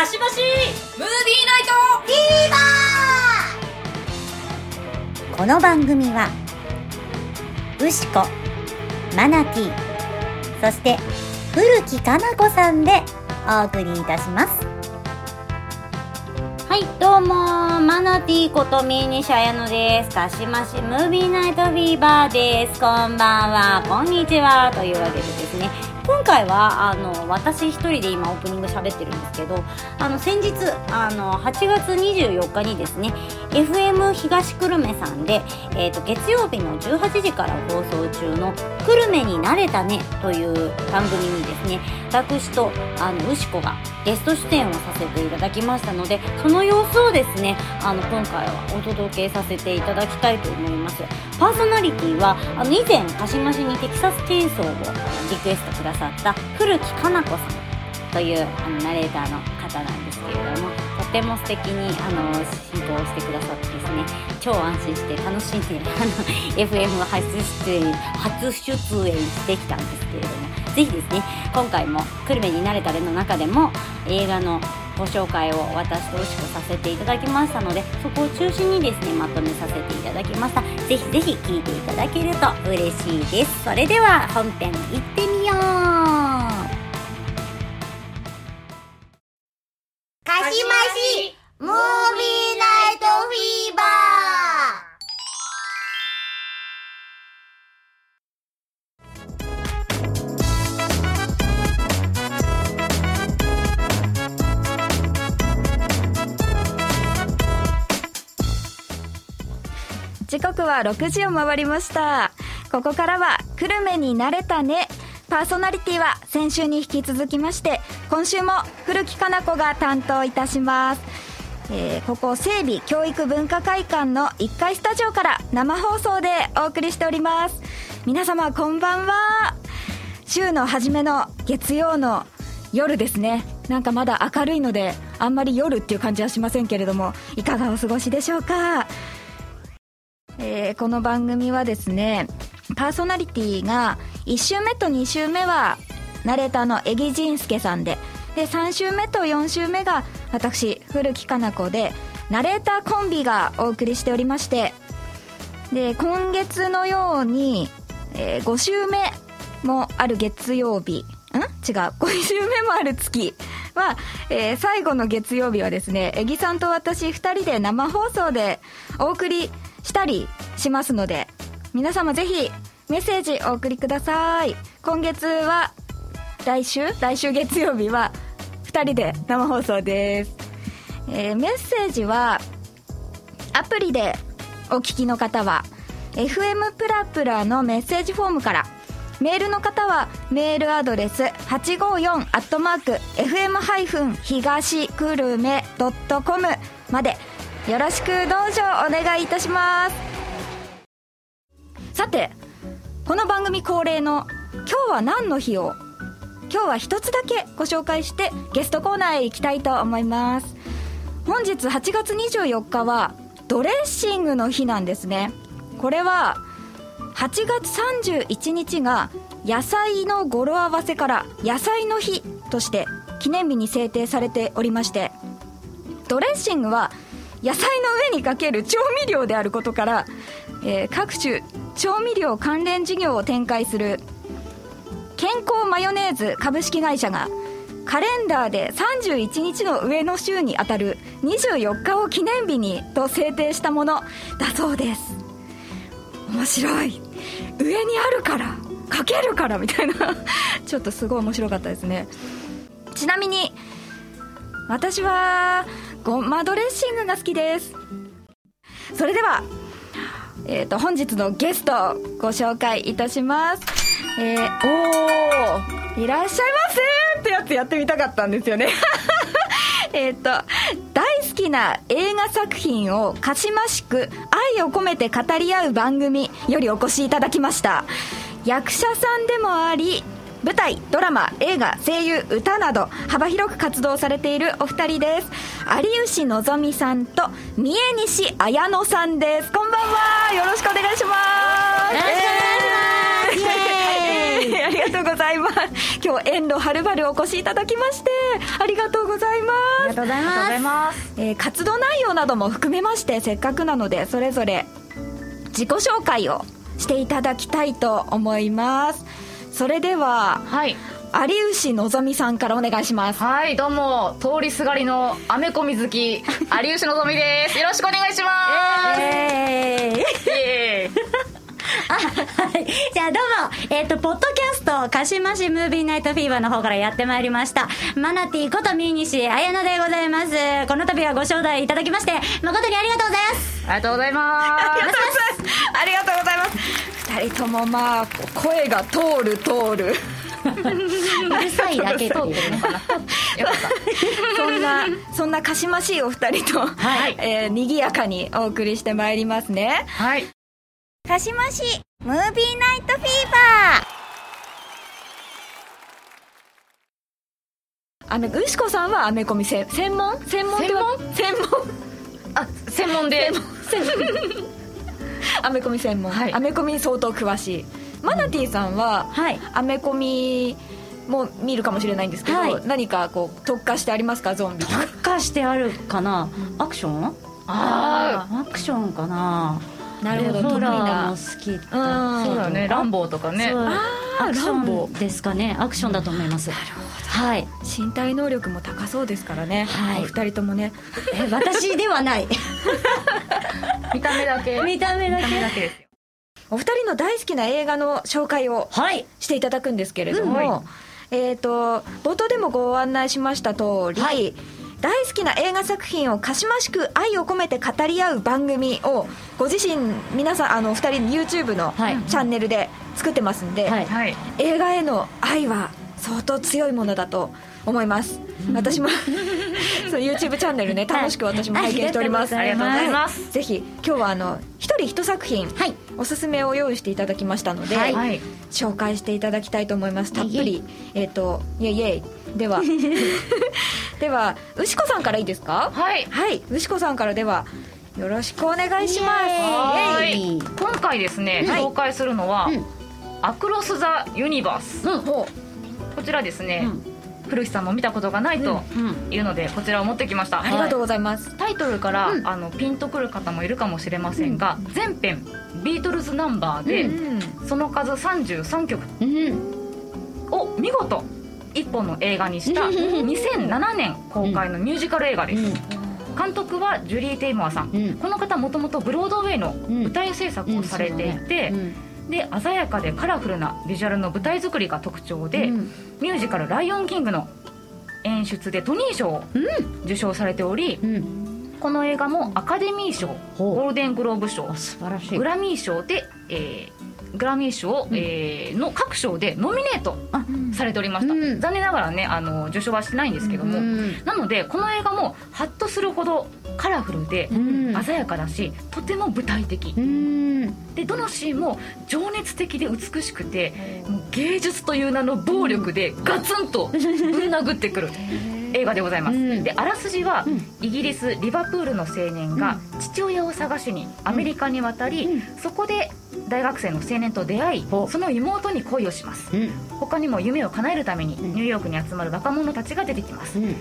かしばしムービーナイトフィーバー！この番組はウシコマナティそして古木かな子さんでお送りいたします。はいどうもマナティことミーニシャヤノです。かしましムービーナイトフィーバーです。こんばんはこんにちは。というわけでですね今回はあの私一人で今オープニング喋ってるんですけどあの先日あの8月24日にですね FM 東久留米さんで、えーと、月曜日の18時から放送中の「久留米になれたね」という番組にですね私とあの牛子がゲスト出演をさせていただきましたのでその様子をですねあの今回はお届けさせていただきたいと思います。パーソナリティはあの以前鹿島市にテキサスチェーンソーをリクエストくださった古木かな子さんというあのナレーターの方なんですけれどもとても素敵にあの進行してくださってですね超安心して楽しんであの FM 初出演初出演してきたんですけれどもぜひですね今回も「久留米になれたれ」の中でも映画のご紹介を私と牛子させていただきましたのでそこを中心にですねまとめさせていただきました。ぜひぜひ聴いていただけると嬉しいです。それでは本編いってみよう。は6時を回りました。ここからは久留米になれたね。パーソナリティは先週に引き続きまして今週も古木かな子が担当いたします、えーここ整備教育文化会館の1階スタジオから生放送でお送りしております。皆様こんばんは。週の初めの月曜の夜ですね。なんかまだ明るいのであんまり夜っていう感じはしませんけれどもいかがお過ごしでしょうか？えーこの番組はですねパーソナリティが1週目と2週目はナレーターの江木仁介さんでで3週目と4週目が私古木かな子でナレーターコンビがお送りしておりましてで今月のように、え5週目もある月曜日ん？違う5週目もある月は、えー最後の月曜日はですね江木さんと私2人で生放送でお送りしたりしますので皆様ぜひメッセージお送りください。今月は来週？来週月曜日は2人で生放送です、えーメッセージはアプリでお聞きの方は FM プラプラのメッセージフォームからメールの方はメールアドレス 854-FM- 東久留米 .com までよろしくどうぞお願いいたしますさてこの番組恒例の「今日は何の日?」を今日は一つだけご紹介してゲストコーナーへ行きたいと思います本日8月24日はドレッシングの日なんですねこれは8月31日が野菜の語呂合わせから野菜の日として記念日に制定されておりましてドレッシングは野菜の上にかける調味料であることから、えー各種調味料関連事業を展開する健康マヨネーズ株式会社がカレンダーで31日の上の週にあたる24日を記念日にと制定したものだそうです。面白い。上にあるからかけるからみたいな。ちょっとすごい面白かったですね。ちなみに私はごまドレッシングが好きです。それでは、えー、と本日のゲストご紹介いたします。えー、おーいらっしゃいませってやつやってみたかったんですよね。えっと大好きな映画作品をかしましく愛を込めて語り合う番組よりお越しいただきました。役者さんでもあり舞台ドラマ映画声優歌など幅広く活動されているお二人です。有吉のぞみさんと三重西綾乃さんです。こんばんは。よろしくお願いします。よろしくお願いします。イエーイ。ありがとうございます。今日遠路はるばるお越しいただきましてありがとうございます。ありがとうございます。えー活動内容なども含めましてせっかくなのでそれぞれ自己紹介をしていただきたいと思いますそれでははい有吉のぞみさんからお願いしますはいどうも通りすがりのアメコミ好き 有吉のぞみですよろしくお願いしますえーイエーイ はい。じゃあどうも、えっ、と、ポッドキャスト、鹿島市ムービーナイトフィーバーの方からやってまいりました。マナティこと三西彩乃でございます。この度はご招待いただきまして、誠にありがとうございます。ありがとうございます ありがとうございます二人ともまあ声が通る通る。うるさいだけっていうね。そんなそんなかしましいお二人と、はい。えー、賑やかにお送りしてまいりますね。はい。鹿島市ムービーナイトフィーバあのうしこさんはアメコミせ専門？専門ってわ専門？あ専門で アメコミ専門、はい。アメコミに相当詳しい。マナティさんは、はい。アメコミも見るかもしれないんですけど、はい。何かこう特化してありますか？ゾンビ特化してあるかな？アクション？あアクションかな？なるほど得意な。も好きだそうだよね。ランボーとかね。アクシランボョンですかね。アクションだと思います。はい。身体能力も高そうですからね、はい。お二人ともね。え私ではない 見た目だけ。見た目だ見た目けだけですよ。お二人の大好きな映画の紹介をはい。していただくんですけれども、うんはえっ、と冒頭でもご案内しました通り、はい。大好きな映画作品をかしましく愛を込めて語り合う番組をご自身皆さんあのお二人 YouTube のはい。チャンネルで作ってますんで、はい。はい。映画への愛は相当強いものだと思います、私も その YouTube チャンネルね楽しく私も拝見しております、はいありがとうございます。ぜひ今日はあの一人一作品、はい。おすすめを用意していただきましたので、はい。はい紹介していただきたいと思います。たっぷりえっ、とイエイイエイでは。では牛子さんからいいですか？はい。はい。牛子さんからではよろしくお願いします。はイ。エイ。い今回ですね、はい。紹介するのは、うん。アクロス・ザ・ユニバース。うん。ほこちらですね、うん古市さんも見たことがないとうん。いうのでこちらを持ってきました、ありがとうございます、タイトルから、うん。あのピンとくる方もいるかもしれませんが、全編ビートルズナンバーで、うんその数33曲うんを見事一本の映画にした2007年公開のミュージカル映画です、監督はジュリー・テイモアさん、うん。この方もともとブロードウェイの舞台制作をされていて、で鮮やかでカラフルなビジュアルの舞台作りが特徴で、うん。ミュージカル「ライオンキング」の演出でトニー賞を受賞されており、うん。この映画もアカデミー賞ゴールデングローブ賞お素晴らしい。グラミー賞で、えーグラミー賞、えーの各賞でノミネートあされておりました、うん。残念ながらねあの受賞はしてないんですけども、うん。なのでこの映画もハッとするほどカラフルでうん。鮮やかだしとても舞台的。うん。でどのシーンも情熱的で美しくて芸術という名の暴力でガツンとぶん殴ってくる映画でございます、うん。であらすじは、うん。イギリスリバプールの青年が父親を探しにアメリカに渡り、うん。そこで大学生の青年と出会いその妹に恋をします。うん。他にも夢を叶えるためにん。ニューヨークに集まる若者たちが出てきます。うん。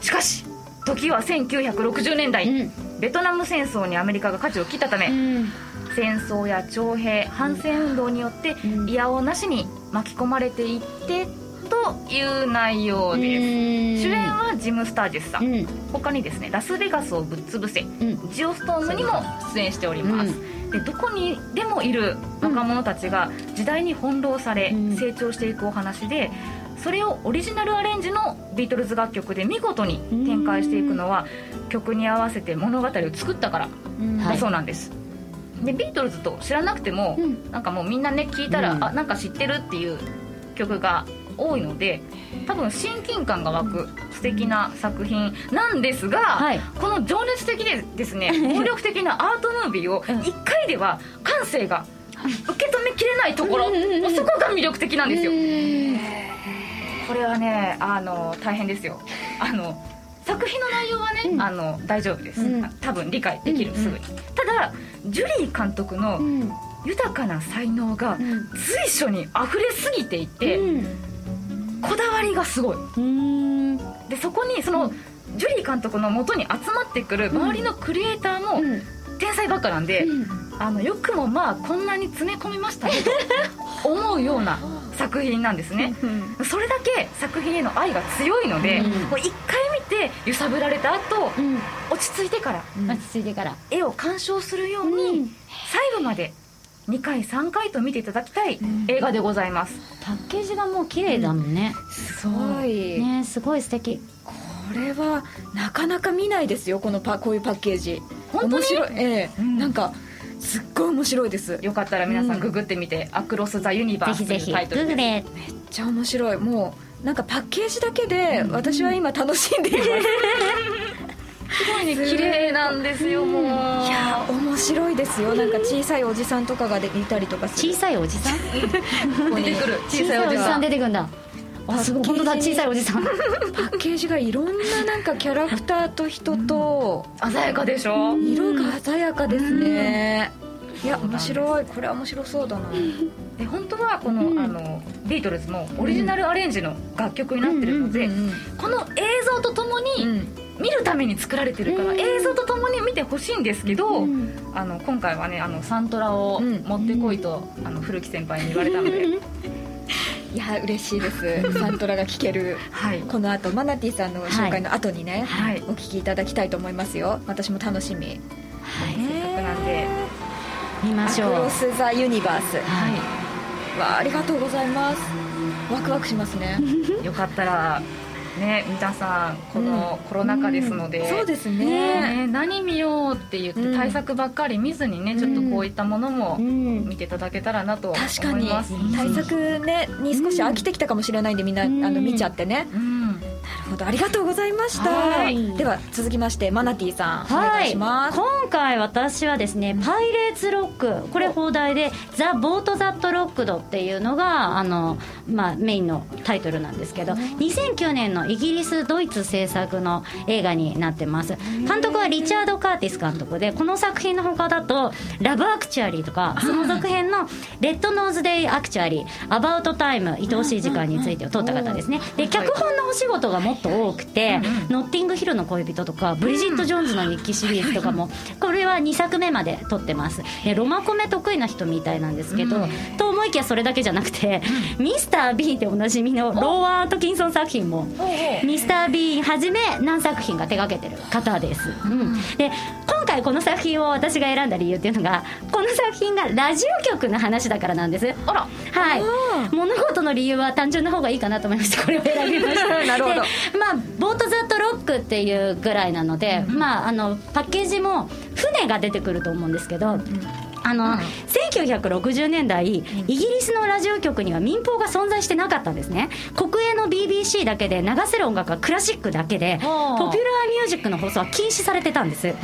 しかし時は1960年代、うん。ベトナム戦争にアメリカが舵を切ったため、戦争や徴兵反戦運動によってうん。いやおうなしに巻き込まれていってという内容です、主演はジム・スタージェスさん、うん。他にですねラスベガスをぶっ潰せ。うん。ジオストームにも出演しております、でどこにでもいる若者たちが時代に翻弄されうん。成長していくお話でそれをオリジナルアレンジのビートルズ楽曲で見事に展開していくのは曲に合わせて物語を作ったからだそうなんです、でビートルズと知らなくても、うん。なんかもうみんなね聞いたら、うん。あなんか知ってるっていう曲が多いので多分親近感が湧く素敵な作品なんですが、はい。この情熱的でですね 暴力的なアートムービーを1回では感性が受け止めきれないところそこが魅力的なんですよ。これはねあの大変ですよ。あの作品の内容はね、うん。あの大丈夫です、うん。多分理解できる、うんうんすぐに。ただジュリー監督のうん。豊かな才能がうん。随所に溢れすぎていて、こだわりがすごい。うん。でそこにその、ジュリー監督のもとに集まってくる周りのクリエイターも天才ばっかなんで、あのよくもまあこんなに詰め込みましたね と思うような作品なんですね。それだけ作品への愛が強いので、うん。もう一回見て揺さぶられた後、うん。落ち着いてから落ち着いてから。絵を鑑賞するように、うん。最後まで2回3回と見ていただきたい映画でございます、パッケージがもう綺麗だもんね、すごい、ねすごい素敵。これはなかなか見ないですよこのパこういうパッケージ。本当に？面白い。ええ。うん。なんかすっごい面白いです。よかったら皆さうん。んググってみて「アクロス・ザ・ユニバース」というぜひぜひタイトルで。ググレめっちゃ面白い。もうなんかパッケージだけで私は今楽しんでいます、すごいね綺麗なんですよもう。いや面白いですよ。なんか小さいおじさんとかがでいたりとかする。小さいおじさん？出てくる。小小さいおじさん。さいおじさん出てくんだ。あすごい本当だ小さいおじさん。パッケージがいろんななんかキャラクターと人と。鮮やかでしょ？色が鮮やかですね、いや面白い。これは面白そうだな、で本当はこの,、うん。あのビートルズもオリジナルアレンジの楽曲になってるので、うん。この映像とともにうん見るために作られてるから、うん。映像とともに見てほしいんですけど、うん。あの今回はねあのサントラをうん。持ってこいと、あの古木先輩に言われたので、いや嬉しいです。サントラが聴けるはい。この後マナティさんの紹介の後にね、はい。お聞きいただきたいと思いますよ。私も楽しみ。はいせっかくなんで、アク見ましょう。ロス・ザ・ユニバース。はい。わあありがとうございます。ワクワクしますね。よかったらね皆さんこのコロナ禍ですので、そうですね。ね何見ようって言ってうん。対策ばっかり見ずにね、ちょっとこういったものもうん。見ていただけたらなと思います。確かに。対策ねに少し飽きてきたかもしれないんでみんな、うん。あの見ちゃってね。うん。なるほどありがとうございました、はい。では続きましてマナティさん、お願いします。今回私はですね「パイレーツロック」これ放題で「ザ・ボート・ザット・ロックド」っていうのがあの、まあ、メインのタイトルなんですけど2009年のイギリスドイツ制作の映画になってます。監督はリチャード・カーティス監督でこの作品の他だと「ラブ・アクチュアリー」とかその続編の「レッド・ノーズ・デイ・アクチュアリー」「アバウト・タイム」愛おしい時間についてを撮った方ですね。で脚本のお仕事がもっと多くて「ノッティングヒルの恋人」とか「ブリジット・ジョーンズの日記」シリーズとかもこれは2作目まで撮ってます。でロマコメ得意な人みたいなんですけど、と思いきやそれだけじゃなくて、ミスター・ビーンでおなじみのローアートキンソン作品もミスター・ビーンはじめ何作品か手掛けてる方です、うん、で今回この作品を私が選んだ理由っていうのがこの作品がラジオ局の話だからなんです。あら。はい。物事の理由は単純な方がいいかなと思いましてこれを選びました。なるほど。でまあボート・ザット・ロックっていうぐらいなので、まああのパッケージも船が出てくると思うんですけど、あの、1960年代イギリスのラジオ局には民放が存在してなかったんですね。国営の BBC だけで流せる音楽はクラシックだけでポピュラーミュージックの放送は禁止されてたんです、で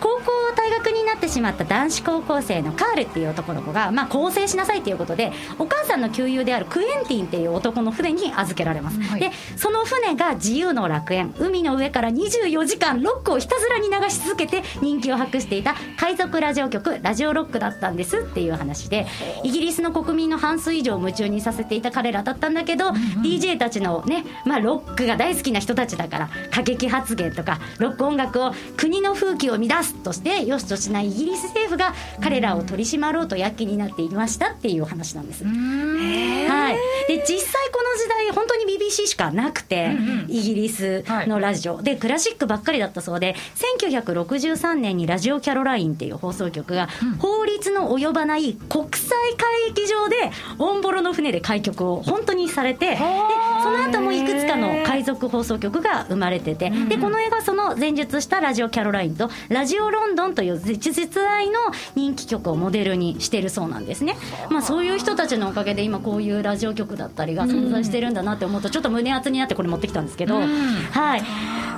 高校退学になってしまった男子高校生のカールっていう男の子が、まあ、更生しなさいっていうことでお母さんの旧友であるクエンティンっていう男の船に預けられます、はい。でその船が自由の楽園海の上から24時間ロックをひたすらに流し続けて人気を博していた海賊ラジオ局ラジオロックだったんですっていう話でイギリスの国民の半数以上を夢中にさせていた彼らだったんだけど、DJ たちのね、まあ、ロックが大好きな人たちだから過激発言とかロック音楽を国の風紀を乱すとしてよしとしないイギリス政府が彼らを取り締まろうと躍起になっていましたっていう話なんです。はい、で実際この時代本当に BBC しかなくて、イギリスのラジオ、でクラシックばっかりだったそうで1963年にラジオキャロラインっていう放送局が、法律の及ばない国際海域上でオンボロの船で開局を本当にされてでその後もいくつかの海賊放送局が生まれてて、でこの映画その前述したラジオキャロラインとラジオロンドンという実在の人気曲をモデルにしてるそうなんですね、まあ、そういう人たちのおかげで今こういうラジオ局だったりが存在してるんだなって思うとちょっと胸熱になってこれ持ってきたんですけど、はい。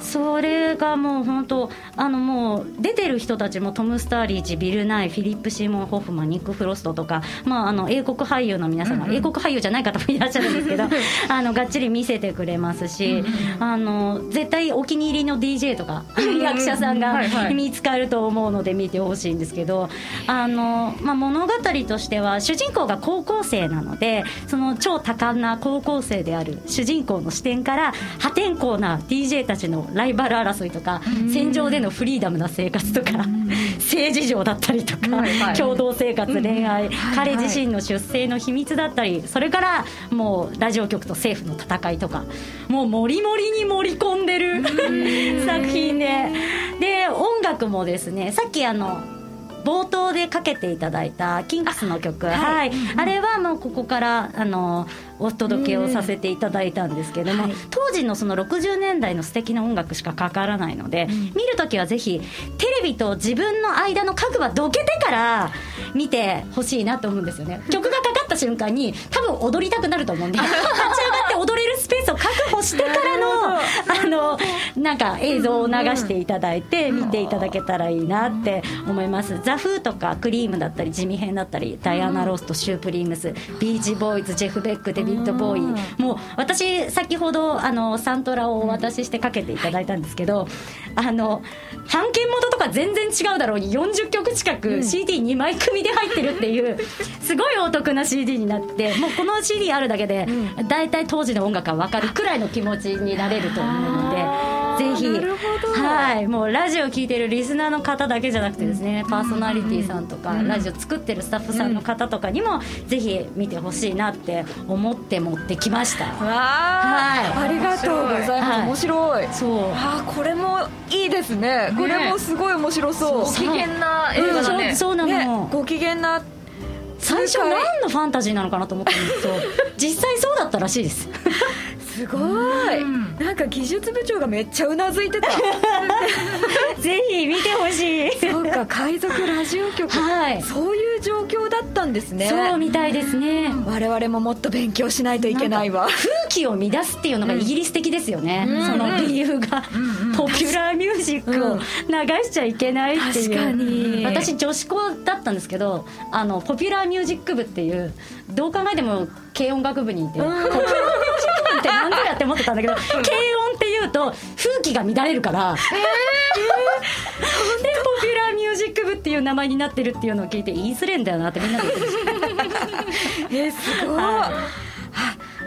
そそれがもう本当あのもう出てる人たちもトム・スターリーチビル・ナイフィリップ・シーモン・ホフマンニック・フロストとか、まあ、あの英国俳優の皆さんが、英国俳優じゃない方もいらっしゃるんですけど あのがっちり見せてくれますし、あの絶対お気に入りの DJ とか、役者さんが見つかると思うので見てほしいんですけどあの、まあ、物語としては主人公が高校生なのでその超多感な高校生である主人公の視点から破天荒な DJ たちのライバル争いとか戦場でのフリーダムな生活とか性事情だったりとか、共同生活恋愛、彼自身の出生の秘密だったりそれからもうラジオ局と政府の戦いとかもうもりもりに盛り込んでる 作品で。で音楽もですねさっきあの冒頭でかけていただいたキングスの曲。はい、あれはもうここからあのお届けをさせていただいたんですけども、当時のその60年代の素敵な音楽しかかからないので、見るときはぜひテレビと自分の間の家具はどけてから見てほしいなと思うんですよね。曲がかかった瞬間に多分踊りたくなると思うんで 立ち上がって踊れるスペースを確保してからのあのなんか映像を流していただいて見ていただけたらいいなって思います。ザ・フーとかクリームだったりジミヘンだったりダイアナ・ローストシュープリームスビーチボーイズジェフ・ベックデビッド・ボーイもう私先ほどあのサントラをお渡ししてかけていただいたんですけどあの版権元とか全然違うだろう。に40曲近く CD2 枚組で入ってるっていうすごいお得な CD になってもうこの CD あるだけで大体当時の音楽が分かるくらいの気持ちになれると思うので。ぜひはいもうラジオ聞いてるリスナーの方だけじゃなくてですねパーソナリティさんとかラジオ作ってるスタッフさんの方とかにもぜひ見てほしいなって思って持ってきました。はい。ありがとうございます、はい。面白い。そう。あーこれもいいですね。これもすごい面白そう。ご機嫌な映画だね。そうそうなの、ねご機嫌な最初何のファンタジーなのかなと思ったんですけど 実際そうだったらしいですすごい、なんか技術部長がめっちゃうなずいてた。ぜひ見てほしい。そうか海賊ラジオ局、はい。そういう状況だったんですね。そうみたいですね。我々ももっと勉強しないといけないわ。風紀を乱すっていうのがイギリス的ですよね、その理由が、ポピュラーミュージックを流しちゃいけないっていう、確かに。私女子校だったんですけどあのポピュラーミュージック部っていうどう考えても軽音楽部にいて、ポピュラーミュージック部ってなんだよって思ってたんだけど 軽音っていうと風紀が乱れるから、でポピュラーミュージック部っていう名前になってるっていうのを聞いて言いづれんだよなってみんなで。言ってえすごい、あ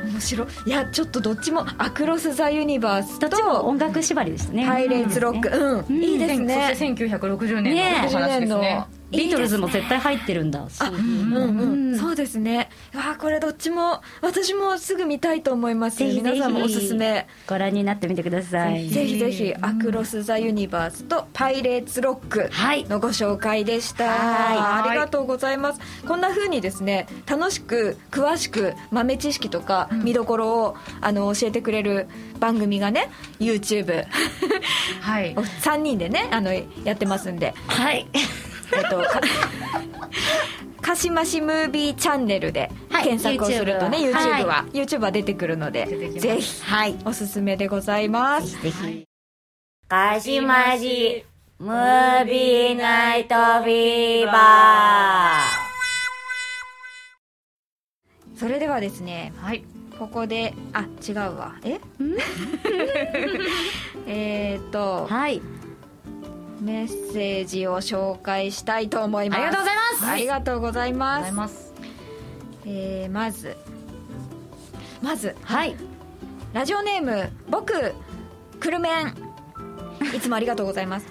面白い。いやちょっとどっちもアクロス・ザ・ユニバースどっちもと音楽縛りでしたね。パイレーツ・ロック。うん、いいですね。そして1960年のお話です60年のねビートルズも絶対入ってるんだ。あ、うんうん、そうですね。わあ、これどっちも、私もすぐ見たいと思います。皆さんもおすすめ。ご覧になってみてください。ぜひぜひ、アクロス・ザ・ユニバースとパイレーツ・ロックはい。のご紹介でした。はありがとうございます。こんな風にですね、楽しく、詳しく、豆知識とか、見どころを、あの、教えてくれる番組がね、YouTube、はい。お3人でね、あの、やってますんで、はいえっと、かかしましムービーチャンネルではい検索をするとね、YouTube YouTube はは、YouTube は出てくるのでぜひはい。おすすめでございます。ぜひかしまし、ムービーナイトフィーバそれではですねはい。ここであ違うわ。え？えっとはいメッセージを紹介したいと思います。ありがとうございます。ありがとうございます。えーまず。まず。はい。ラジオネーム僕クルメンいつもありがとうございます。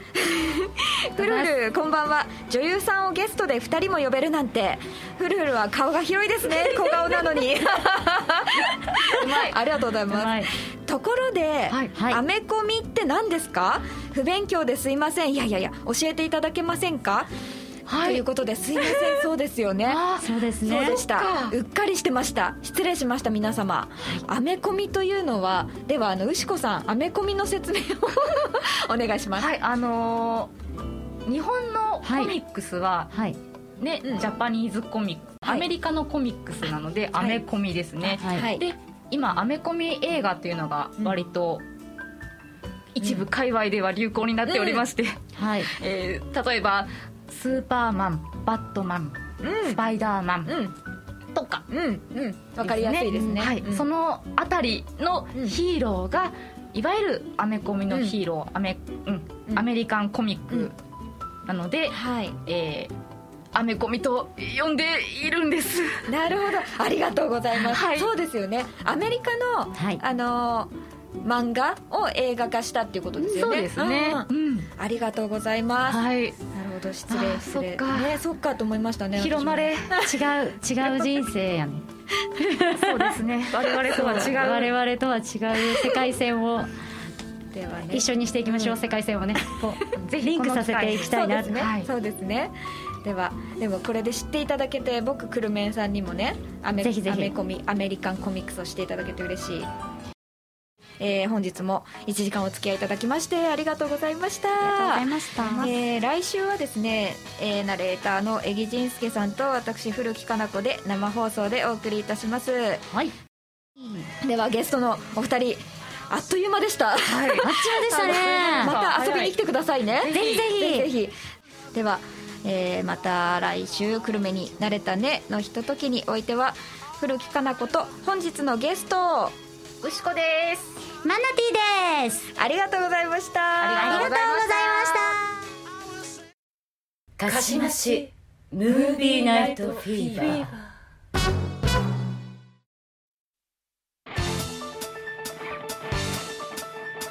フルフルこんばんは。女優さんをゲストで2人も呼べるなんて。フルフルは顔が広いですね。小顔なのに。ありがとうございます、はい。ところで、はいはい。アメコミって何ですか？不勉強ですいません。いやいやいや教えていただけませんか？ということですいません。そうですよね。そうですね。そうでした。うっかりしてました。失礼しました皆様、アメコミというのはではあの牛子さんアメコミの説明を お願いします、はいあのー日本のコミックスは、はい。ね、うん。ジャパニーズコミックス、はい。アメリカのコミックスなので、アメコミですね、はい。はい。で今アメコミ映画っていうのが割と一部界隈では流行になっておりまして、はい。えー例えばスーパーマンバットマンうん。スパイダーマンうん。とか、うんうん。わかりやすいですね。はい。うん。そのあたりのヒーローが、いわゆるアメコミのヒーロー、アメうん。うん。アメリカンコミックうん。なので、はい。えーアメコミと呼んでいるんです。なるほど。ありがとうございます、はい。そうですよね。アメリカの、はい。あのー漫画を映画化したっていうことですよね。そうですね。うん。うん。ありがとうございます、はいほど失礼失礼そっか。ねそっかと思いましたね広まれ。違う違う人生やね そうですね。我々とは違う。我々とは違う世界線を私ではね。一緒にしていきましょう、うん。世界線をね。ぜひリンクさせていきたいな。そうですね、はい。そうですね。ではでもこれで知っていただけて僕クルメンさんにもねアメぜひぜひ。アメコミアメリカンコミックスをしていただけて嬉しいえー本日も1時間お付き合いいただきましてありがとうございました。ありがとうございました。えー来週はですね、えーナレーターの江木仁介さんと私古木かな子で生放送でお送りいたします。はい。ではゲストのお二人あっという間でした、はいあっちまでしたね。また遊びに来てくださいね。ぜひぜひ。ぜひでは、えーまた来週久留米に慣れたねのひとときにおいては古木かな子と本日のゲスト牛子です。マナティーです。ありがとうございました。ありがとうございました。かしましムービーナイトフィーバー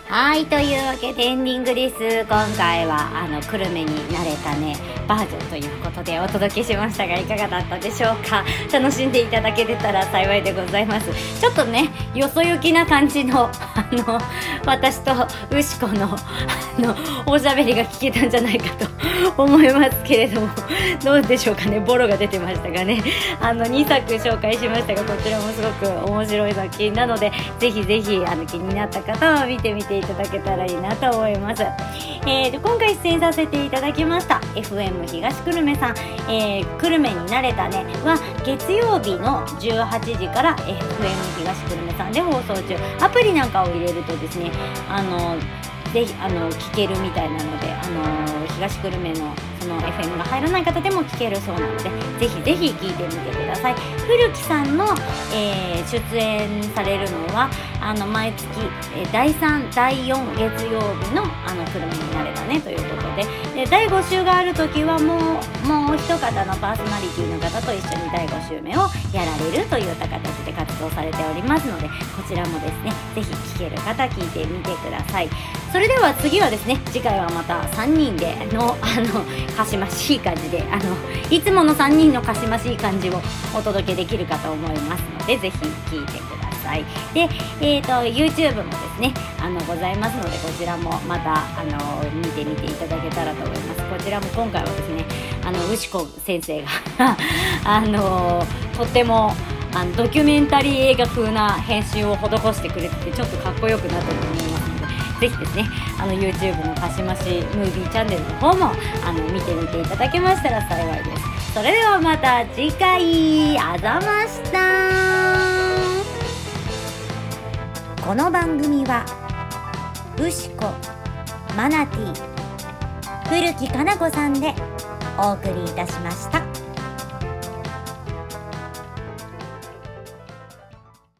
はいというわけでエンディングです。今回はあの久留米に慣れたねバージョンということでお届けしましたがいかがだったでしょうか？楽しんでいただけてたら幸いでございます。ちょっとねよそ行きな感じのあの私と牛子のあのおしゃべりが聞けたんじゃないかと思いますけれどもどうでしょうかね？ボロが出てましたがね。あの2作紹介しましたがこちらもすごく面白い作品なのでぜひぜひあの気になった方は見てみていただけたらいいなと思います、えーと今回出演させていただきました FM 東久留米さん、えー久留米になれたねは月曜日の18時から FM 東久留米さんで放送中。アプリなんかを入れるとですねあのぜひあの聞けるみたいなのであの東久留米のその FM が入らない方でも聞けるそうなのでぜひぜひ聞いてみてください。古木さんの、えー出演されるのはあの毎月、え第3第4月曜日のあの久留米になれたねということで。で第5週がある時はもうもう一方のパーソナリティの方と一緒に第5週目をやられるといった形で活動されておりますのでこちらもですねぜひ聞ける方聞いてみてください。それでは次はですね次回はまた3人でのあのかしましい感じであのいつもの3人のかしましい感じをお届けできるかと思いますのでぜひ聞いてください。で、えー、と YouTube もですねあのございますのでこちらもまたあの見てみていただけたらと思います。こちらも今回はですねあの牛子先生があのとってもあのドキュメンタリー映画風な編集を施してくれててちょっとかっこよくなったと思います。ぜひですねあの YouTube のかしましムービーチャンネルの方もあの見てみていただけましたら幸いですそれではまた次回あざましたこの番組はウシコマナティ古木かな子さんでお送りいたしました。